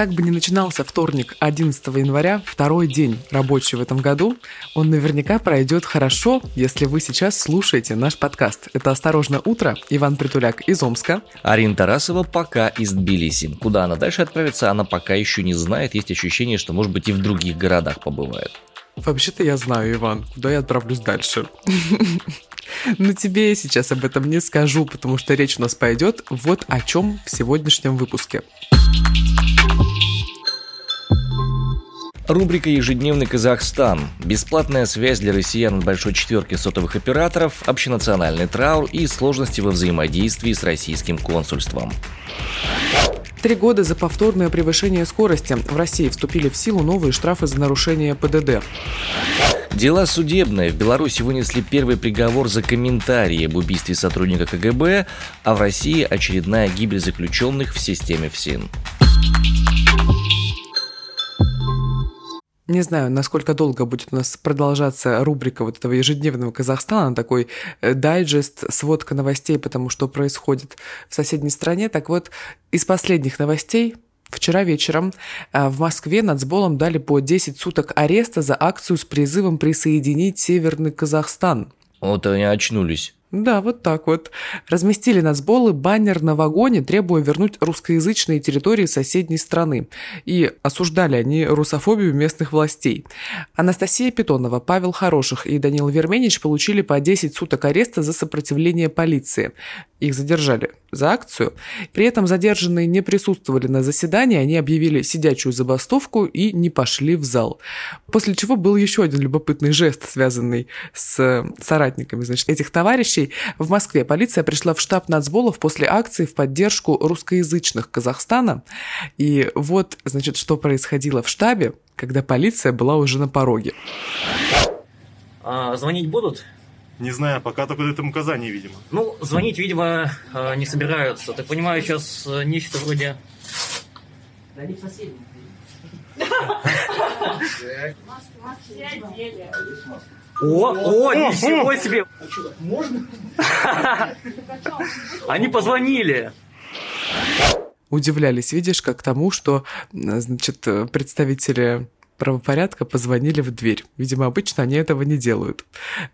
Как бы ни начинался вторник 11 января, второй день рабочий в этом году, он наверняка пройдет хорошо, если вы сейчас слушаете наш подкаст. Это «Осторожно утро», Иван Притуляк из Омска. Арина Тарасова пока из Тбилиси. Куда она дальше отправится, она пока еще не знает. Есть ощущение, что, может быть, и в других городах побывает. Вообще-то я знаю, Иван, куда я отправлюсь дальше. Но тебе я сейчас об этом не скажу, потому что речь у нас пойдет вот о чем в сегодняшнем выпуске. Рубрика «Ежедневный Казахстан». Бесплатная связь для россиян большой четверки сотовых операторов, общенациональный траур и сложности во взаимодействии с российским консульством. Три года за повторное превышение скорости. В России вступили в силу новые штрафы за нарушение ПДД. Дела судебные. В Беларуси вынесли первый приговор за комментарии об убийстве сотрудника КГБ, а в России очередная гибель заключенных в системе ФСИН. Не знаю, насколько долго будет у нас продолжаться рубрика вот этого ежедневного Казахстана, такой э, дайджест, сводка новостей, потому что происходит в соседней стране. Так вот, из последних новостей Вчера вечером э, в Москве нацболом дали по 10 суток ареста за акцию с призывом присоединить Северный Казахстан. Вот они очнулись. Да, вот так вот. Разместили на сболы баннер на вагоне, требуя вернуть русскоязычные территории соседней страны. И осуждали они русофобию местных властей. Анастасия Питонова, Павел Хороших и Данил Верменич получили по 10 суток ареста за сопротивление полиции. Их задержали за акцию. При этом задержанные не присутствовали на заседании, они объявили сидячую забастовку и не пошли в зал. После чего был еще один любопытный жест, связанный с соратниками значит, этих товарищей. В Москве полиция пришла в штаб нацболов после акции в поддержку русскоязычных Казахстана. И вот, значит, что происходило в штабе, когда полиция была уже на пороге. А, звонить будут? Не знаю, пока только это указание, видимо. Ну, звонить, видимо, э, не собираются. Так понимаю, сейчас э, нечто вроде... Да не в соседнем. О, о, ничего себе! Можно? Они позвонили. Удивлялись, видишь, как тому, что, значит, представители правопорядка позвонили в дверь. Видимо, обычно они этого не делают.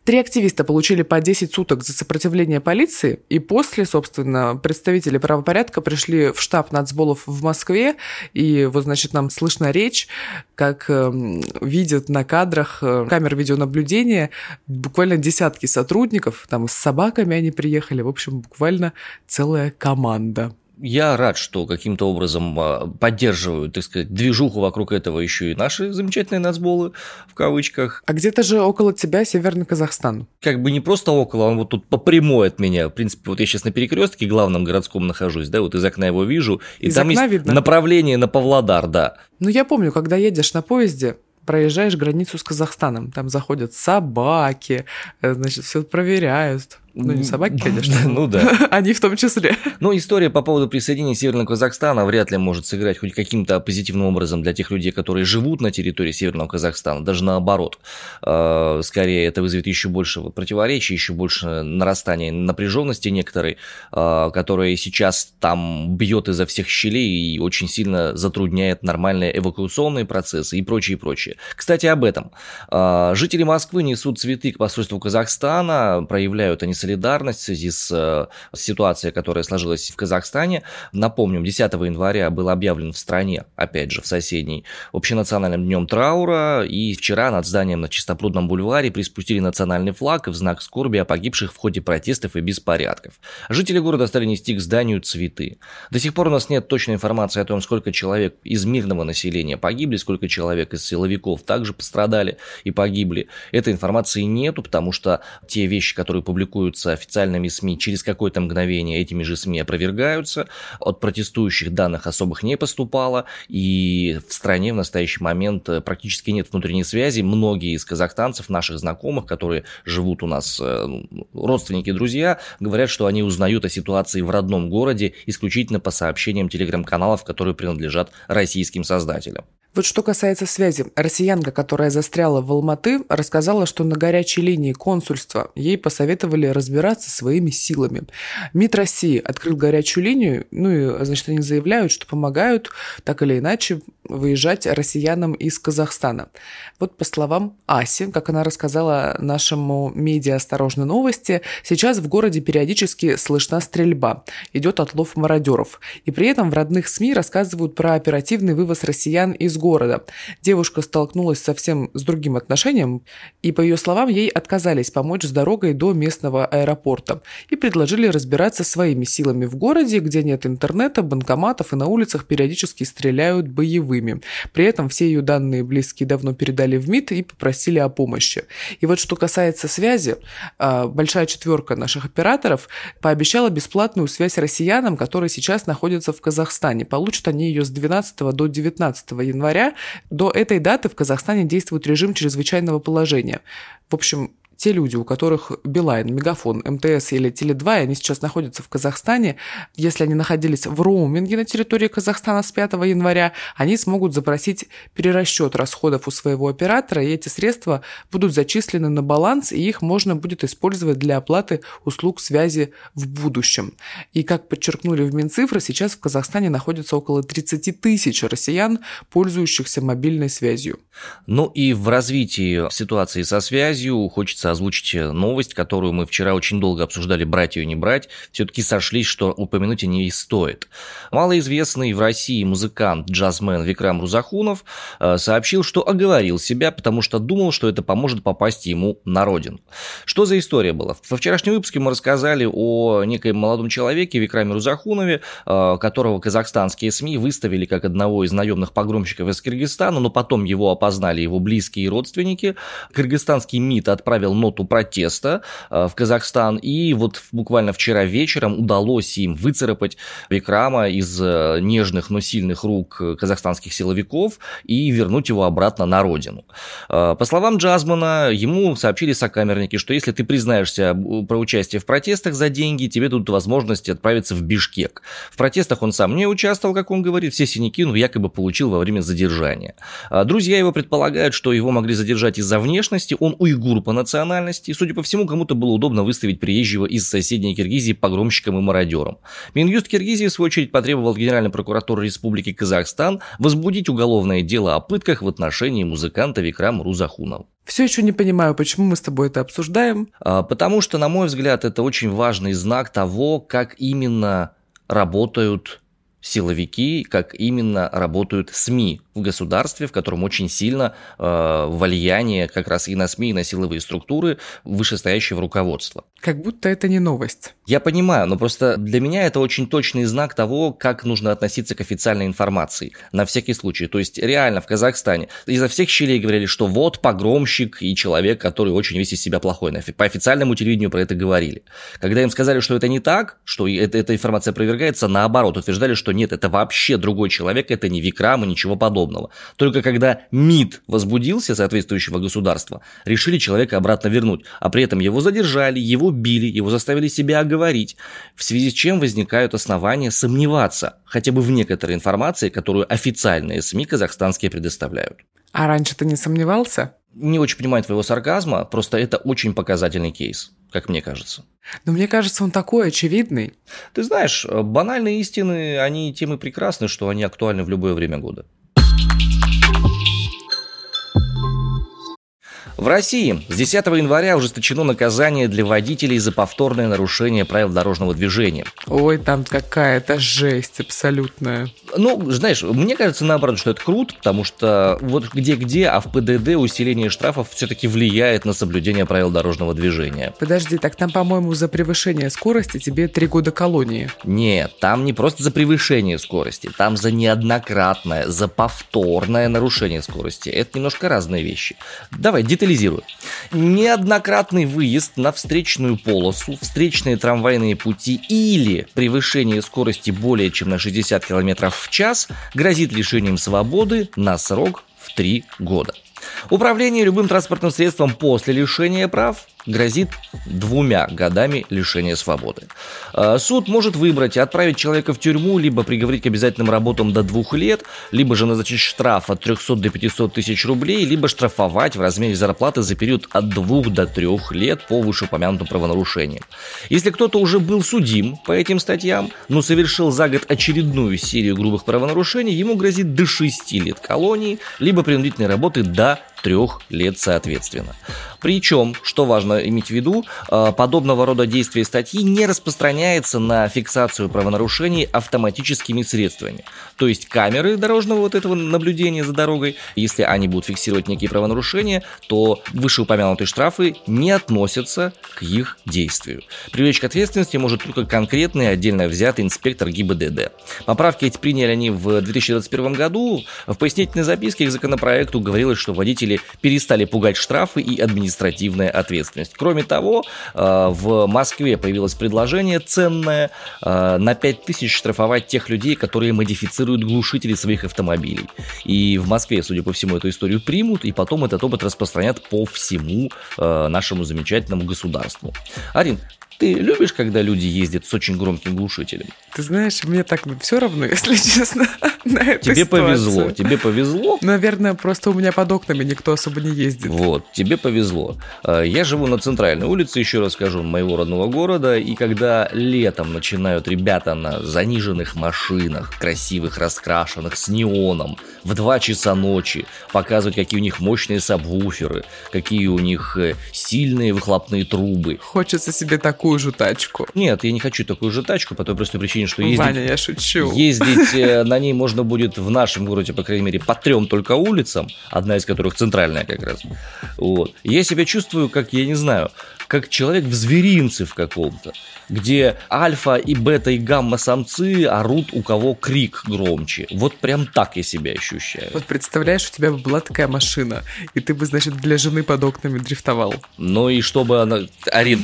Три активиста получили по 10 суток за сопротивление полиции, и после, собственно, представители правопорядка пришли в штаб нацболов в Москве, и вот, значит, нам слышна речь, как э, видят на кадрах э, камер видеонаблюдения буквально десятки сотрудников, там с собаками они приехали, в общем, буквально целая команда я рад, что каким-то образом а, поддерживают, так сказать, движуху вокруг этого еще и наши замечательные нацболы, в кавычках. А где-то же около тебя Северный Казахстан. Как бы не просто около, он вот тут по прямой от меня. В принципе, вот я сейчас на перекрестке главном городском нахожусь, да, вот из окна его вижу, и из там есть видно. направление на Павлодар, да. Ну, я помню, когда едешь на поезде, проезжаешь границу с Казахстаном, там заходят собаки, э, значит, все проверяют. Ну, не собаки, конечно. Ну да. Они в том числе. Ну, история по поводу присоединения Северного Казахстана вряд ли может сыграть хоть каким-то позитивным образом для тех людей, которые живут на территории Северного Казахстана. Даже наоборот. А, скорее, это вызовет еще больше противоречий, еще больше нарастания напряженности некоторой, а, которая сейчас там бьет изо всех щелей и очень сильно затрудняет нормальные эвакуационные процессы и прочее, и прочее. Кстати, об этом. А, жители Москвы несут цветы к посольству Казахстана, проявляют они солидарность в связи с, э, с ситуацией, которая сложилась в Казахстане. Напомним, 10 января был объявлен в стране, опять же, в соседней, общенациональным днем траура, и вчера над зданием на Чистопрудном бульваре приспустили национальный флаг в знак скорби о погибших в ходе протестов и беспорядков. Жители города стали нести к зданию цветы. До сих пор у нас нет точной информации о том, сколько человек из мирного населения погибли, сколько человек из силовиков также пострадали и погибли. Этой информации нету, потому что те вещи, которые публикуют публикуются официальными СМИ, через какое-то мгновение этими же СМИ опровергаются, от протестующих данных особых не поступало, и в стране в настоящий момент э, практически нет внутренней связи. Многие из казахстанцев, наших знакомых, которые живут у нас, э, родственники, друзья, говорят, что они узнают о ситуации в родном городе исключительно по сообщениям телеграм-каналов, которые принадлежат российским создателям. Вот что касается связи. Россиянка, которая застряла в Алматы, рассказала, что на горячей линии консульства ей посоветовали разбираться своими силами. МИД России открыл горячую линию, ну и, значит, они заявляют, что помогают так или иначе выезжать россиянам из Казахстана. Вот по словам Аси, как она рассказала нашему медиа «Осторожно новости», сейчас в городе периодически слышна стрельба, идет отлов мародеров. И при этом в родных СМИ рассказывают про оперативный вывоз россиян из города города. Девушка столкнулась совсем с другим отношением, и, по ее словам, ей отказались помочь с дорогой до местного аэропорта и предложили разбираться своими силами в городе, где нет интернета, банкоматов и на улицах периодически стреляют боевыми. При этом все ее данные близкие давно передали в МИД и попросили о помощи. И вот что касается связи, а, большая четверка наших операторов пообещала бесплатную связь россиянам, которые сейчас находятся в Казахстане. Получат они ее с 12 до 19 января января. До этой даты в Казахстане действует режим чрезвычайного положения. В общем, те люди, у которых Билайн, Мегафон, МТС или Теле2, и они сейчас находятся в Казахстане, если они находились в роуминге на территории Казахстана с 5 января, они смогут запросить перерасчет расходов у своего оператора, и эти средства будут зачислены на баланс, и их можно будет использовать для оплаты услуг связи в будущем. И как подчеркнули в Минцифры, сейчас в Казахстане находится около 30 тысяч россиян, пользующихся мобильной связью. Ну и в развитии ситуации со связью хочется хочется озвучить э, новость, которую мы вчера очень долго обсуждали, брать ее не брать. Все-таки сошлись, что упомянуть о ней стоит. Малоизвестный в России музыкант, джазмен Викрам Рузахунов э, сообщил, что оговорил себя, потому что думал, что это поможет попасть ему на родину. Что за история была? Во вчерашнем выпуске мы рассказали о некоем молодом человеке Викраме Рузахунове, э, которого казахстанские СМИ выставили как одного из наемных погромщиков из Кыргызстана, но потом его опознали его близкие и родственники. Кыргызстанский МИД отправил ноту протеста э, в Казахстан, и вот буквально вчера вечером удалось им выцарапать Викрама из э, нежных, но сильных рук казахстанских силовиков и вернуть его обратно на родину. Э, по словам Джазмана, ему сообщили сокамерники, что если ты признаешься про участие в протестах за деньги, тебе дадут возможность отправиться в Бишкек. В протестах он сам не участвовал, как он говорит, все синяки он якобы получил во время задержания. Друзья его предполагают, что его могли задержать из-за внешности, он уйгур по национальности, национальности, и, судя по всему, кому-то было удобно выставить приезжего из соседней Киргизии погромщиком и мародером. Минюст Киргизии, в свою очередь, потребовал Генеральной прокуратуры Республики Казахстан возбудить уголовное дело о пытках в отношении музыканта Викрам Рузахунова. Все еще не понимаю, почему мы с тобой это обсуждаем. А, потому что, на мой взгляд, это очень важный знак того, как именно работают силовики, как именно работают СМИ в государстве, в котором очень сильно э, влияние как раз и на СМИ, и на силовые структуры вышестоящего руководства. Как будто это не новость. Я понимаю, но просто для меня это очень точный знак того, как нужно относиться к официальной информации, на всякий случай. То есть реально в Казахстане изо всех щелей говорили, что вот погромщик и человек, который очень весь из себя плохой. По официальному телевидению про это говорили. Когда им сказали, что это не так, что это, эта информация опровергается, наоборот, утверждали, что нет, это вообще другой человек, это не Викрам и ничего подобного. Только когда МИД возбудился соответствующего государства, решили человека обратно вернуть, а при этом его задержали, его били, его заставили себя оговорить, в связи с чем возникают основания сомневаться хотя бы в некоторой информации, которую официальные СМИ казахстанские предоставляют. А раньше ты не сомневался? Не очень понимаю твоего сарказма, просто это очень показательный кейс как мне кажется. Но мне кажется, он такой очевидный. Ты знаешь, банальные истины, они тем и прекрасны, что они актуальны в любое время года. В России с 10 января ужесточено наказание для водителей за повторное нарушение правил дорожного движения. Ой, там какая-то жесть абсолютная. Ну, знаешь, мне кажется, наоборот, что это круто, потому что вот где-где, а в ПДД усиление штрафов все-таки влияет на соблюдение правил дорожного движения. Подожди, так там, по-моему, за превышение скорости тебе три года колонии. Нет, там не просто за превышение скорости, там за неоднократное, за повторное нарушение скорости. Это немножко разные вещи. Давай, детализируй детализирую. Неоднократный выезд на встречную полосу, встречные трамвайные пути или превышение скорости более чем на 60 км в час грозит лишением свободы на срок в 3 года. Управление любым транспортным средством после лишения прав грозит двумя годами лишения свободы. А, суд может выбрать отправить человека в тюрьму, либо приговорить к обязательным работам до двух лет, либо же назначить штраф от 300 до 500 тысяч рублей, либо штрафовать в размере зарплаты за период от двух до трех лет по вышеупомянутым правонарушениям. Если кто-то уже был судим по этим статьям, но совершил за год очередную серию грубых правонарушений, ему грозит до 6 лет колонии, либо принудительной работы до that. Трех лет соответственно. Причем, что важно иметь в виду, а, подобного рода действия статьи не распространяется на фиксацию правонарушений автоматическими средствами. То есть камеры дорожного вот этого наблюдения за дорогой, если они будут фиксировать некие правонарушения, то вышеупомянутые штрафы не относятся к их действию. Привлечь к ответственности может только конкретный отдельно взятый инспектор ГИБДД. Поправки эти приняли они в 2021 году. В пояснительной записке к законопроекту говорилось, что водители перестали пугать штрафы и административная ответственность. Кроме того, э, в Москве появилось предложение ценное э, на 5000 штрафовать тех людей, которые модифицируют глушители своих автомобилей. И в Москве, судя по всему, эту историю примут, и потом этот опыт распространят по всему э, нашему замечательному государству. Арин, ты любишь, когда люди ездят с очень громким глушителем? Ты знаешь, мне так все равно, если честно, на эту Тебе ситуацию. повезло, тебе повезло. Наверное, просто у меня под окнами никто особо не ездит. Вот, тебе повезло. А, Я живу на центральной улице, еще раз скажу, моего родного города, и когда летом начинают ребята на заниженных машинах, красивых, раскрашенных, с неоном, в 2 часа ночи показывать, какие у них мощные сабвуферы, какие у них э, сильные выхлопные трубы, Хочется себе такую же тачку. Нет, я не хочу такую же тачку по той простой причине, что ездить, Ваня, я шучу. ездить э, на ней можно будет в нашем городе, по крайней мере, по трем только улицам, одна из которых центральная как раз. Вот. Я себя чувствую, как, я не знаю, как человек в зверинце в каком-то, где альфа и бета и гамма самцы орут, у кого крик громче. Вот прям так я себя ощущаю. Вот представляешь, у тебя бы была такая машина, и ты бы, значит, для жены под окнами дрифтовал. Ну и чтобы она... Арин,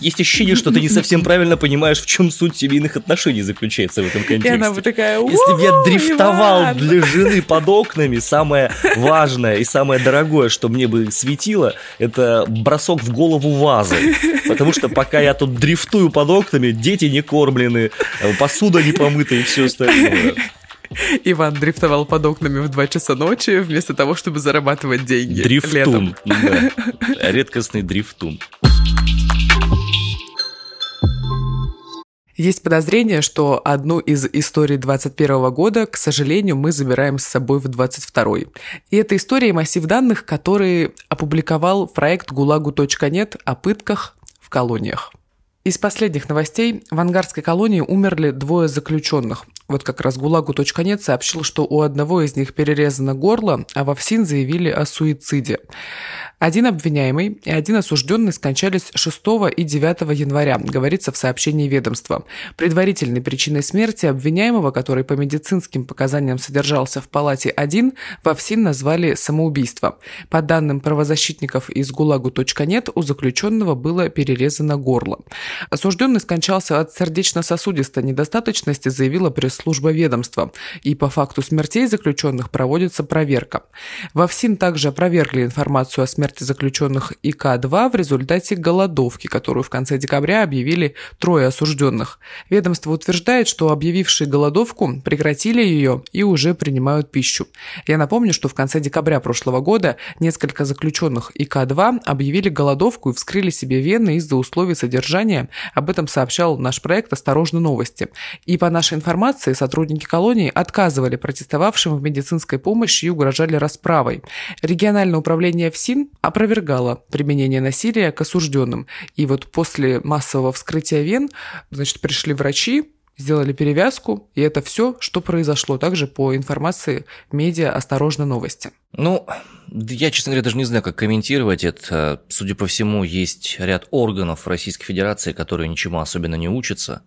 есть ощущение, что ты не совсем правильно понимаешь, в чем суть семейных отношений заключается в этом И контексте. она бы такая, Если бы я «Уу, дрифтовал Иван!» для жены под окнами, самое важное и самое дорогое, что мне бы светило, это бросок в голову вазы. Потому что пока я тут дрифтую под окнами, дети не кормлены, посуда не помыта и все остальное. Иван дрифтовал под окнами в 2 часа ночи, вместо того, чтобы зарабатывать деньги. Дрифтун. да. Редкостный дрифтун. Есть подозрение, что одну из историй 21 года, к сожалению, мы забираем с собой в 22 И это история и массив данных, которые опубликовал проект gulagu.net о пытках в колониях. Из последних новостей в ангарской колонии умерли двое заключенных. Вот как раз гулагу.нет сообщил, что у одного из них перерезано горло, а во ФСИН заявили о суициде. Один обвиняемый и один осужденный скончались 6 и 9 января, говорится в сообщении ведомства. Предварительной причиной смерти обвиняемого, который по медицинским показаниям содержался в палате 1, во ФСИН назвали самоубийство. По данным правозащитников из гулагу.нет, у заключенного было перерезано горло. Осужденный скончался от сердечно-сосудистой недостаточности, заявила пресс-служба ведомства. И по факту смертей заключенных проводится проверка. Во ФСИН также опровергли информацию о смерти заключенных ИК-2 в результате голодовки, которую в конце декабря объявили трое осужденных. Ведомство утверждает, что объявившие голодовку прекратили ее и уже принимают пищу. Я напомню, что в конце декабря прошлого года несколько заключенных ИК-2 объявили голодовку и вскрыли себе вены из-за условий содержания. Об этом сообщал наш проект «Осторожно новости». И по нашей информации, сотрудники колонии отказывали протестовавшим в медицинской помощи и угрожали расправой. Региональное управление ФСИН опровергало применение насилия к осужденным. И вот после массового вскрытия вен, значит, пришли врачи, сделали перевязку, и это все, что произошло. Также по информации медиа «Осторожно новости». Ну, я, честно говоря, даже не знаю, как комментировать это. Судя по всему, есть ряд органов Российской Федерации, которые ничему особенно не учатся.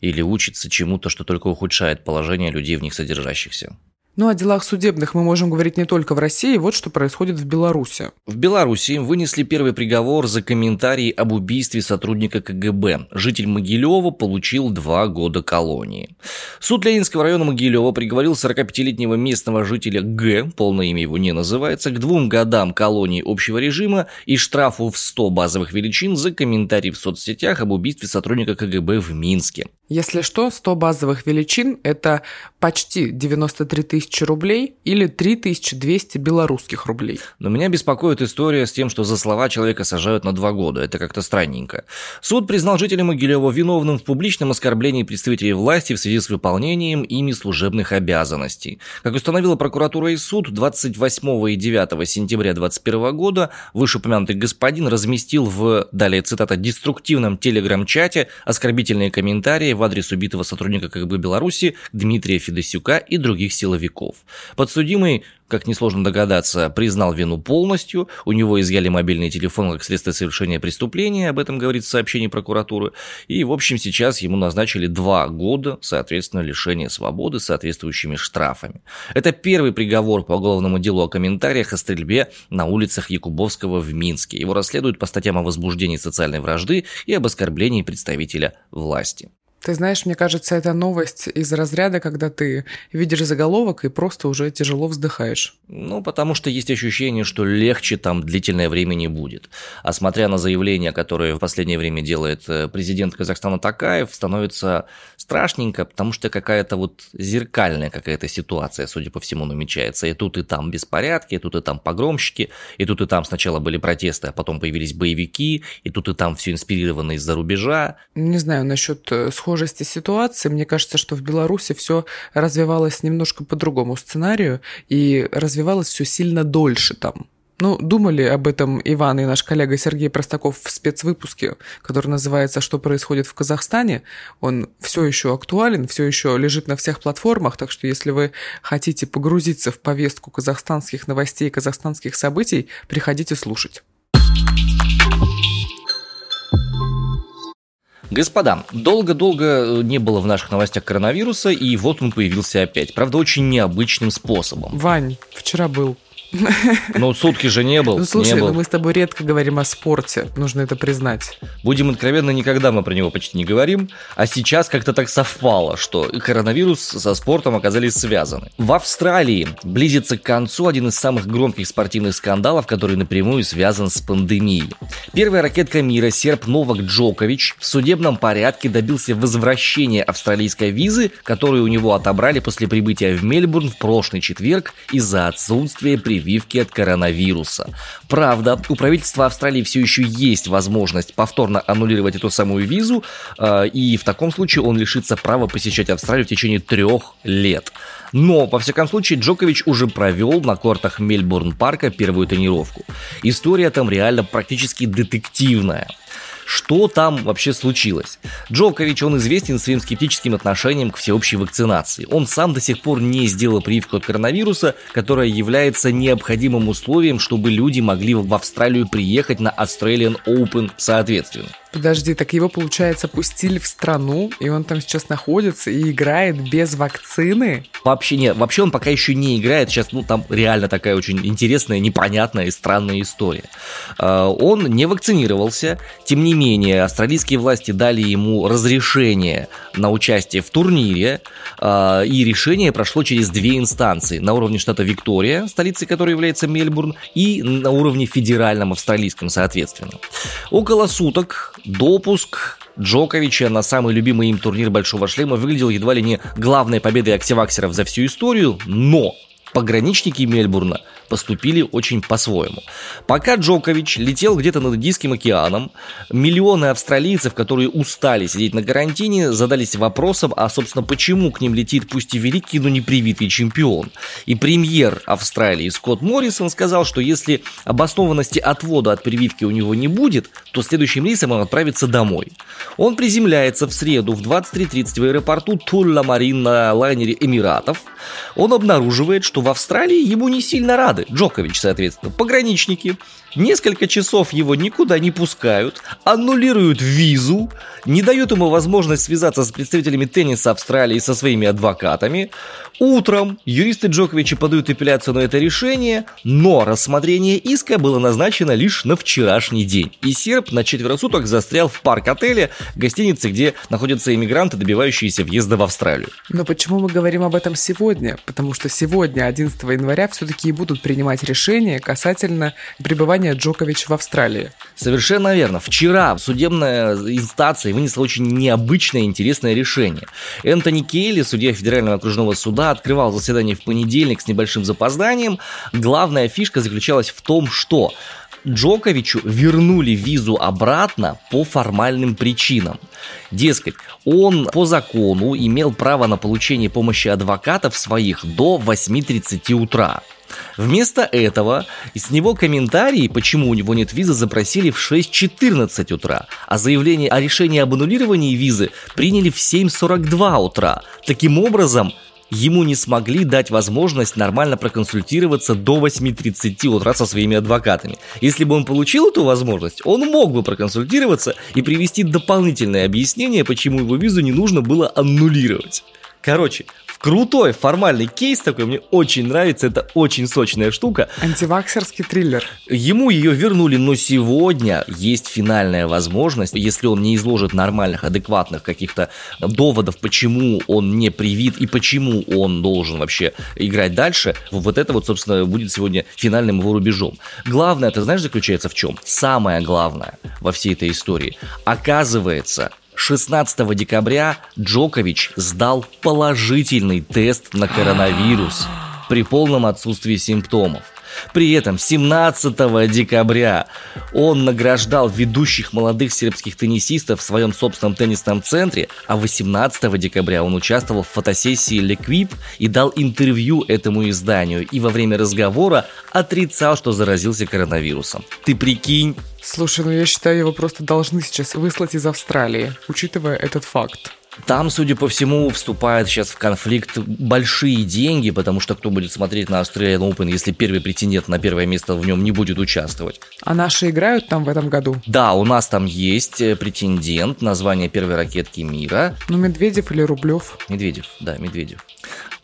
Или учатся чему-то, что только ухудшает положение людей в них содержащихся. Ну, о делах судебных мы можем говорить не только в России. Вот что происходит в Беларуси. В Беларуси вынесли первый приговор за комментарий об убийстве сотрудника КГБ. Житель Могилева получил два года колонии. Суд Ленинского района Могилева приговорил 45-летнего местного жителя Г, полное имя его не называется, к двум годам колонии общего режима и штрафу в 100 базовых величин за комментарий в соцсетях об убийстве сотрудника КГБ в Минске. Если что, 100 базовых величин – это почти 93 тысячи рублей или 3200 белорусских рублей. Но меня беспокоит история с тем, что за слова человека сажают на два года. Это как-то странненько. Суд признал жителя Могилева виновным в публичном оскорблении представителей власти в связи с выполнением ими служебных обязанностей. Как установила прокуратура и суд, 28 и 9 сентября 2021 года вышеупомянутый господин разместил в, далее цитата, деструктивном телеграм-чате оскорбительные комментарии в адрес убитого сотрудника КГБ Беларуси Дмитрия Федосюка и других силовиков. Подсудимый как несложно догадаться, признал вину полностью, у него изъяли мобильный телефон как средство совершения преступления, об этом говорит в сообщении прокуратуры, и, в общем, сейчас ему назначили два года, соответственно, лишения свободы с соответствующими штрафами. Это первый приговор по уголовному делу о комментариях о стрельбе на улицах Якубовского в Минске. Его расследуют по статьям о возбуждении социальной вражды и об оскорблении представителя власти. Ты знаешь, мне кажется, это новость из разряда, когда ты видишь заголовок и просто уже тяжело вздыхаешь. Ну, потому что есть ощущение, что легче там длительное время не будет. А смотря на заявления, которые в последнее время делает э, президент Казахстана Такаев, становится страшненько, потому что какая-то вот зеркальная какая-то ситуация, судя по всему, намечается. И тут и там беспорядки, и тут и там погромщики, и тут и там сначала были протесты, а потом появились боевики, и тут и там все инспирировано из-за рубежа. Не знаю насчет э, схожести ситуации, мне кажется, что в Беларуси все развивалось немножко по другому сценарию и развивалось все сильно дольше там. Ну, думали об этом Иван и наш коллега Сергей Простаков в спецвыпуске, который называется «Что происходит в Казахстане?». Он все еще актуален, все еще лежит на всех платформах, так что если вы хотите погрузиться в повестку казахстанских новостей, казахстанских событий, приходите слушать. Господа, долго-долго э, не было в наших новостях коронавируса, и вот он появился опять. Правда, очень необычным способом. Вань, вчера был. Ну, сутки же не был. Ну, слушай, не был. ну мы с тобой редко говорим о спорте, нужно это признать. Будем откровенны, никогда мы про него почти не говорим, а сейчас как-то так совпало, что коронавирус со спортом оказались связаны. В Австралии близится к концу один из самых громких спортивных скандалов, который напрямую связан с пандемией. Первая ракетка мира, серб Новак Джокович, в судебном порядке добился возвращения австралийской визы, которую у него отобрали после прибытия в Мельбурн в прошлый четверг из-за отсутствия прививки прививки от коронавируса. Правда, у правительства Австралии все еще есть возможность повторно аннулировать эту самую визу, э, и в таком случае он лишится права посещать Австралию в течение трех лет. Но, во всяком случае, Джокович уже провел на кортах Мельбурн-парка первую тренировку. История там реально практически детективная. Что там вообще случилось? Джокович, он известен своим скептическим отношением к всеобщей вакцинации. Он сам до сих пор не сделал прививку от коронавируса, которая является необходимым условием, чтобы люди могли в Австралию приехать на Australian Open соответственно. Подожди, так его, получается, пустили в страну, и он там сейчас находится и играет без вакцины? Вообще нет, вообще он пока еще не играет, сейчас, ну, там реально такая очень интересная, непонятная и странная история. А, он не вакцинировался, тем не менее, австралийские власти дали ему разрешение на участие в турнире, а, и решение прошло через две инстанции, на уровне штата Виктория, столицей которой является Мельбурн, и на уровне федеральном австралийском, соответственно. Около суток допуск Джоковича на самый любимый им турнир Большого Шлема выглядел едва ли не главной победой активаксеров за всю историю, но пограничники Мельбурна поступили очень по-своему. Пока Джокович летел где-то над Индийским океаном, миллионы австралийцев, которые устали сидеть на карантине, задались вопросом, а собственно почему к ним летит пусть и великий, но привитый чемпион. И премьер Австралии Скотт Моррисон сказал, что если обоснованности отвода от прививки у него не будет, то следующим рейсом он отправится домой. Он приземляется в среду в 23.30 в аэропорту Тулла Марин на лайнере Эмиратов. Он обнаруживает, что в Австралии ему не сильно рады Влады, Джокович, соответственно, пограничники, несколько часов его никуда не пускают, аннулируют визу, не дают ему возможность связаться с представителями тенниса Австралии со своими адвокатами. Утром юристы Джоковича подают апелляцию на это решение, но рассмотрение иска было назначено лишь на вчерашний день. И серб на четверо суток застрял в парк-отеле, гостинице, где находятся иммигранты, добивающиеся въезда в Австралию. Но почему мы говорим об этом сегодня? Потому что сегодня, 11 января, все-таки и будут принимать решения касательно пребывания Джоковича в Австралии. Совершенно верно. Вчера судебная инстанция вынесла очень необычное и интересное решение. Энтони Кейли, судья Федерального окружного суда, открывал заседание в понедельник с небольшим запозданием. Главная фишка заключалась в том, что Джоковичу вернули визу обратно по формальным причинам. Дескать, он по закону имел право на получение помощи адвокатов своих до 8.30 утра. Вместо этого с него комментарии, почему у него нет визы, запросили в 6.14 утра, а заявление о решении об аннулировании визы приняли в 7.42 утра. Таким образом, ему не смогли дать возможность нормально проконсультироваться до 8.30 утра со своими адвокатами. Если бы он получил эту возможность, он мог бы проконсультироваться и привести дополнительное объяснение, почему его визу не нужно было аннулировать. Короче, крутой формальный кейс такой, мне очень нравится, это очень сочная штука. Антиваксерский триллер. Ему ее вернули, но сегодня есть финальная возможность, если он не изложит нормальных, адекватных каких-то доводов, почему он не привит и почему он должен вообще играть дальше, вот это вот, собственно, будет сегодня финальным его рубежом. Главное, ты знаешь, заключается в чем? Самое главное во всей этой истории. Оказывается, 16 декабря Джокович сдал положительный тест на коронавирус при полном отсутствии симптомов. При этом 17 декабря он награждал ведущих молодых сербских теннисистов в своем собственном теннисном центре, а 18 декабря он участвовал в фотосессии Леквип и дал интервью этому изданию и во время разговора отрицал, что заразился коронавирусом. Ты прикинь? Слушай, ну я считаю, его просто должны сейчас выслать из Австралии, учитывая этот факт. Там, судя по всему, вступает сейчас в конфликт большие деньги, потому что кто будет смотреть на Australian Open, если первый претендент на первое место в нем не будет участвовать? А наши играют там в этом году? Да, у нас там есть э, претендент на звание первой ракетки мира. Ну, Медведев или Рублев? Медведев, да, Медведев.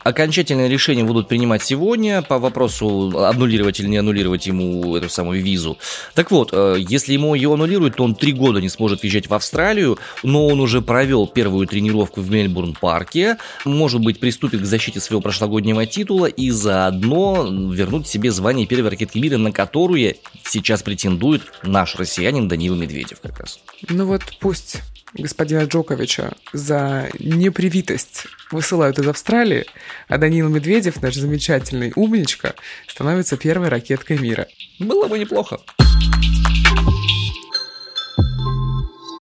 Окончательное решение будут принимать сегодня по вопросу аннулировать или не аннулировать ему эту самую визу. Так вот, э, если ему ее аннулируют, то он три года не сможет въезжать в Австралию, но он уже провел первую тренировку в Мельбурн-парке, может быть, приступит к защите своего прошлогоднего титула и заодно вернуть себе звание первой ракетки мира, на которую сейчас претендует наш россиянин Данила Медведев как раз. Ну вот пусть господина Джоковича за непривитость высылают из Австралии, а Данил Медведев, наш замечательный умничка, становится первой ракеткой мира. Было бы неплохо.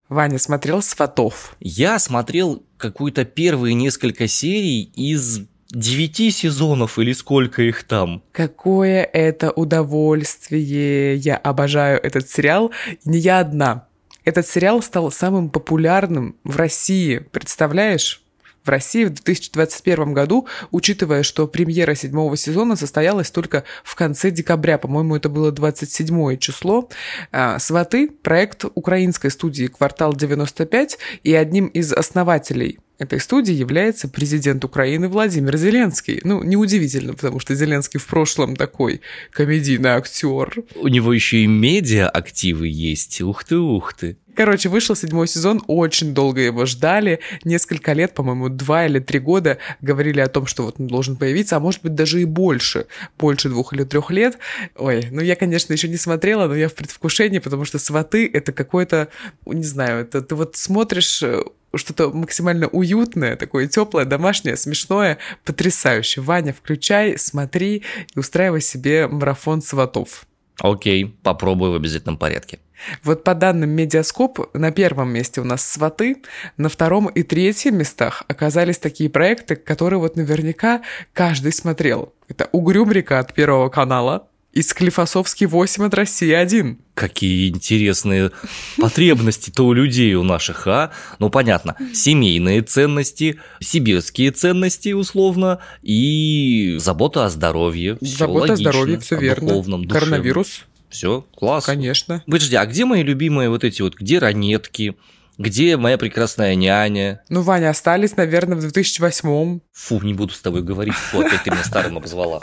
Ваня смотрел «Сватов». Я смотрел какую-то первые несколько серий из девяти сезонов или сколько их там. Какое это удовольствие! Я обожаю этот сериал. Не я одна. Этот сериал стал самым популярным в России. Представляешь? в России в 2021 году, учитывая, что премьера седьмого сезона состоялась только в конце декабря, по-моему, это было 27 число. А, «Сваты» — проект украинской студии «Квартал 95», и одним из основателей этой студии является президент Украины Владимир Зеленский. Ну, неудивительно, потому что Зеленский в прошлом такой комедийный актер. У него еще и медиа активы есть. Ух ты, ух ты. Короче, вышел седьмой сезон, очень долго его ждали, несколько лет, по-моему, два или три года говорили о том, что вот он должен появиться, а может быть даже и больше, больше двух или трех лет. Ой, ну я, конечно, еще не смотрела, но я в предвкушении, потому что «Сваты» — это какое-то, не знаю, это ты вот смотришь э, что-то максимально уютное, такое теплое, домашнее, смешное, потрясающе. Ваня, включай, смотри и устраивай себе марафон сватов. Окей, попробую в обязательном порядке. Вот по данным Медиаскоп, на первом месте у нас «Сваты», на втором и третьем местах оказались такие проекты, которые вот наверняка каждый смотрел. Это «Угрюм река» от Первого канала, И Склифосовский 8 от России 1. Какие интересные потребности-то у людей у наших, а? Ну, понятно, семейные ценности, сибирские ценности, условно, и забота о здоровье. Всё Забота о логично, здоровье, все о верно. духовном, душевном. Коронавирус, Все, класс. конечно. Подожди, а где мои любимые вот эти вот, где ранетки? Где моя прекрасная няня? Ну, Ваня, остались, наверное, в 2008 Фу, не буду с тобой говорить, фу, опять ты меня старым обозвала.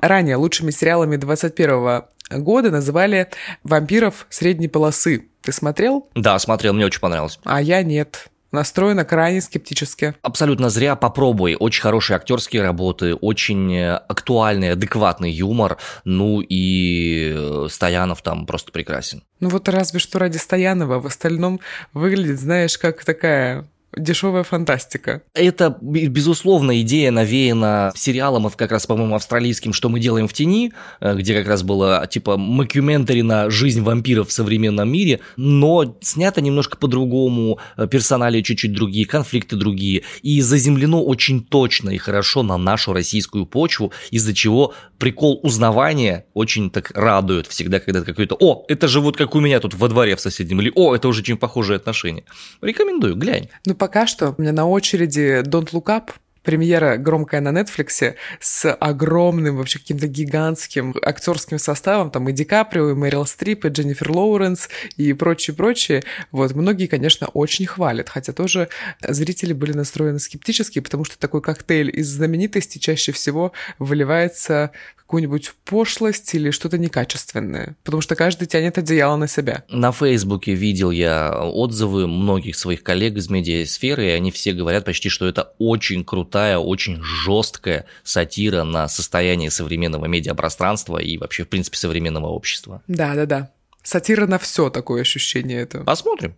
Ранее лучшими сериалами 21 года называли «Вампиров средней полосы». Ты смотрел? Да, смотрел, мне очень понравилось. А я нет. Настроена крайне скептически. Абсолютно зря, попробуй. Очень хорошие актерские работы, очень э, актуальный, адекватный юмор. Ну и э, Стоянов там просто прекрасен. Ну вот разве что ради Стоянова, в остальном выглядит, знаешь, как такая дешевая фантастика. Это, безусловно, идея навеяна сериалом, от как раз, по-моему, австралийским «Что мы делаем в тени», э, где как раз было, типа, макюментари на жизнь вампиров в современном мире, но снято немножко по-другому, э, персонали чуть-чуть другие, конфликты другие, и заземлено очень точно и хорошо на нашу российскую почву, из-за чего прикол узнавания очень так радует всегда, когда какой-то «О, это же вот как у меня тут во дворе в соседнем», или «О, это уже очень похожие отношения». Рекомендую, глянь. Ну пока что у меня на очереди Don't Look Up, премьера громкая на Netflix с огромным, вообще каким-то гигантским актерским составом, там и Ди Каприо, и Мэрил Стрип, и Дженнифер Лоуренс, и прочее-прочее. Вот, многие, конечно, очень хвалят, хотя тоже зрители были настроены скептически, потому что такой коктейль из знаменитостей чаще всего выливается какую-нибудь пошлость или что-то некачественное, потому что каждый тянет одеяло на себя. На Фейсбуке видел я отзывы многих своих коллег из медиасферы, и они все говорят почти, что это очень крутая, очень жесткая сатира на состояние современного медиапространства и вообще, в принципе, современного общества. Да-да-да. Сатира на все такое ощущение это. Посмотрим.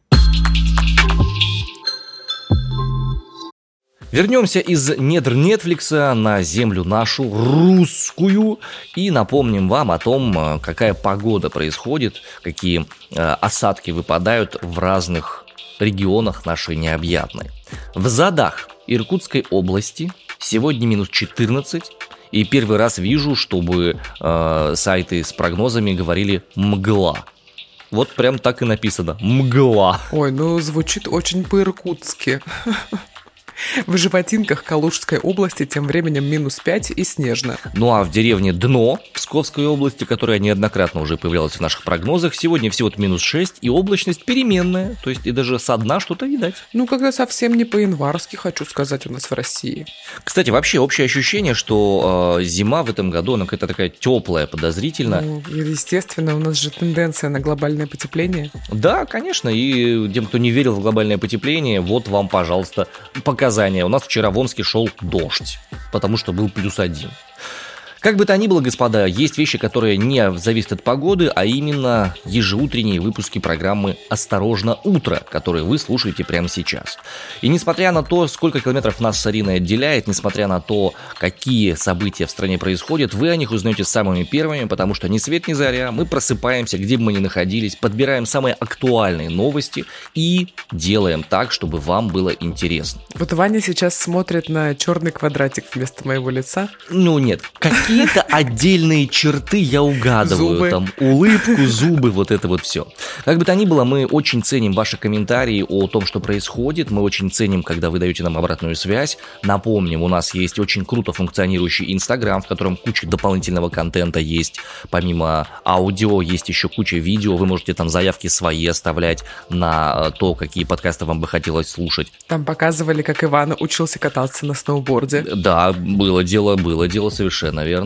Вернемся из недр Нетфликса на землю нашу, русскую, и напомним вам о том, э, какая погода происходит, какие э, осадки выпадают в разных регионах нашей необъятной. В Задах Иркутской области сегодня минус 14, и первый раз вижу, чтобы э, сайты с прогнозами говорили «мгла». Вот прям так и написано «мгла». Ой, ну звучит очень по-иркутски. В Животинках Калужской области тем временем минус 5 и снежно. Ну а в деревне Дно Псковской области, которая неоднократно уже появлялась в наших прогнозах, сегодня всего-то минус 6 и облачность переменная, то есть и даже со дна что-то видать. Ну, когда совсем не по-январски, хочу сказать, у нас в России. Кстати, вообще общее ощущение, что э, зима в этом году, она какая-то такая теплая, подозрительно. Ну, естественно, у нас же тенденция на глобальное потепление. Да, конечно, и тем, кто не верил в глобальное потепление, вот вам, пожалуйста, показания. У нас вчера в Омске шел дождь, потому что был плюс один. Как бы то ни было, господа, есть вещи, которые не зависят от погоды, а именно ежеутренние выпуски программы «Осторожно, утро», которые вы слушаете прямо сейчас. И несмотря на то, сколько километров нас с Ариной отделяет, несмотря на то, какие события в стране происходят, вы о них узнаете самыми первыми, потому что ни свет ни заря, мы просыпаемся, где бы мы ни находились, подбираем самые актуальные новости и делаем так, чтобы вам было интересно. Вот Ваня сейчас смотрит на черный квадратик вместо моего лица. Ну нет, какие-то отдельные черты я угадываю. Зубы. Там улыбку, зубы, вот это вот все. Как бы то ни было, мы очень ценим ваши комментарии о том, что происходит. Мы очень ценим, когда вы даете нам обратную связь. Напомним, у нас есть очень круто функционирующий Инстаграм, в котором куча дополнительного контента есть. Помимо аудио есть еще куча видео. Вы можете там заявки свои оставлять на э, то, какие подкасты вам бы хотелось слушать. Там показывали, как Иван учился кататься на сноуборде. Да, было дело, было дело, совершенно верно.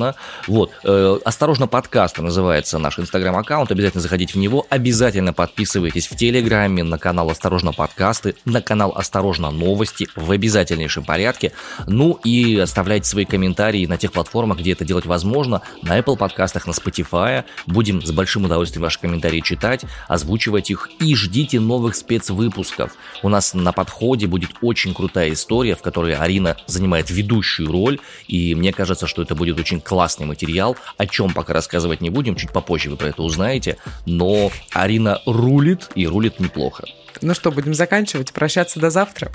Вот, э, осторожно, подкаст называется наш инстаграм-аккаунт, обязательно заходите в него, обязательно подписывайтесь в Телеграме на канал Осторожно подкасты, на канал Осторожно новости в обязательнейшем порядке, ну и оставляйте свои комментарии на тех платформах, где это делать возможно, на Apple подкастах, на Spotify, будем с большим удовольствием ваши комментарии читать, озвучивать их. И ждите новых спецвыпусков. У нас на подходе будет очень крутая история, в которой Арина занимает ведущую роль, и мне кажется, что это будет очень классный материал, о чем пока рассказывать не будем, чуть попозже вы про это узнаете, но Арина рулит и рулит неплохо. Ну что, будем заканчивать, прощаться до завтра.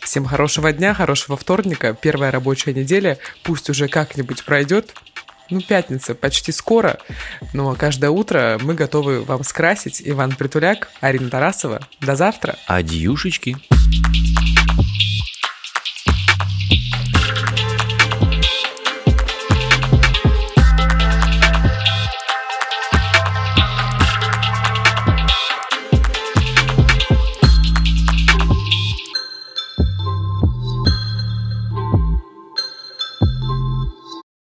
Всем хорошего дня, хорошего вторника, первая рабочая неделя, пусть уже как-нибудь пройдет. Ну, пятница почти скоро, но каждое утро мы готовы вам скрасить. Иван Притуляк, Арина Тарасова. До завтра. Адьюшечки.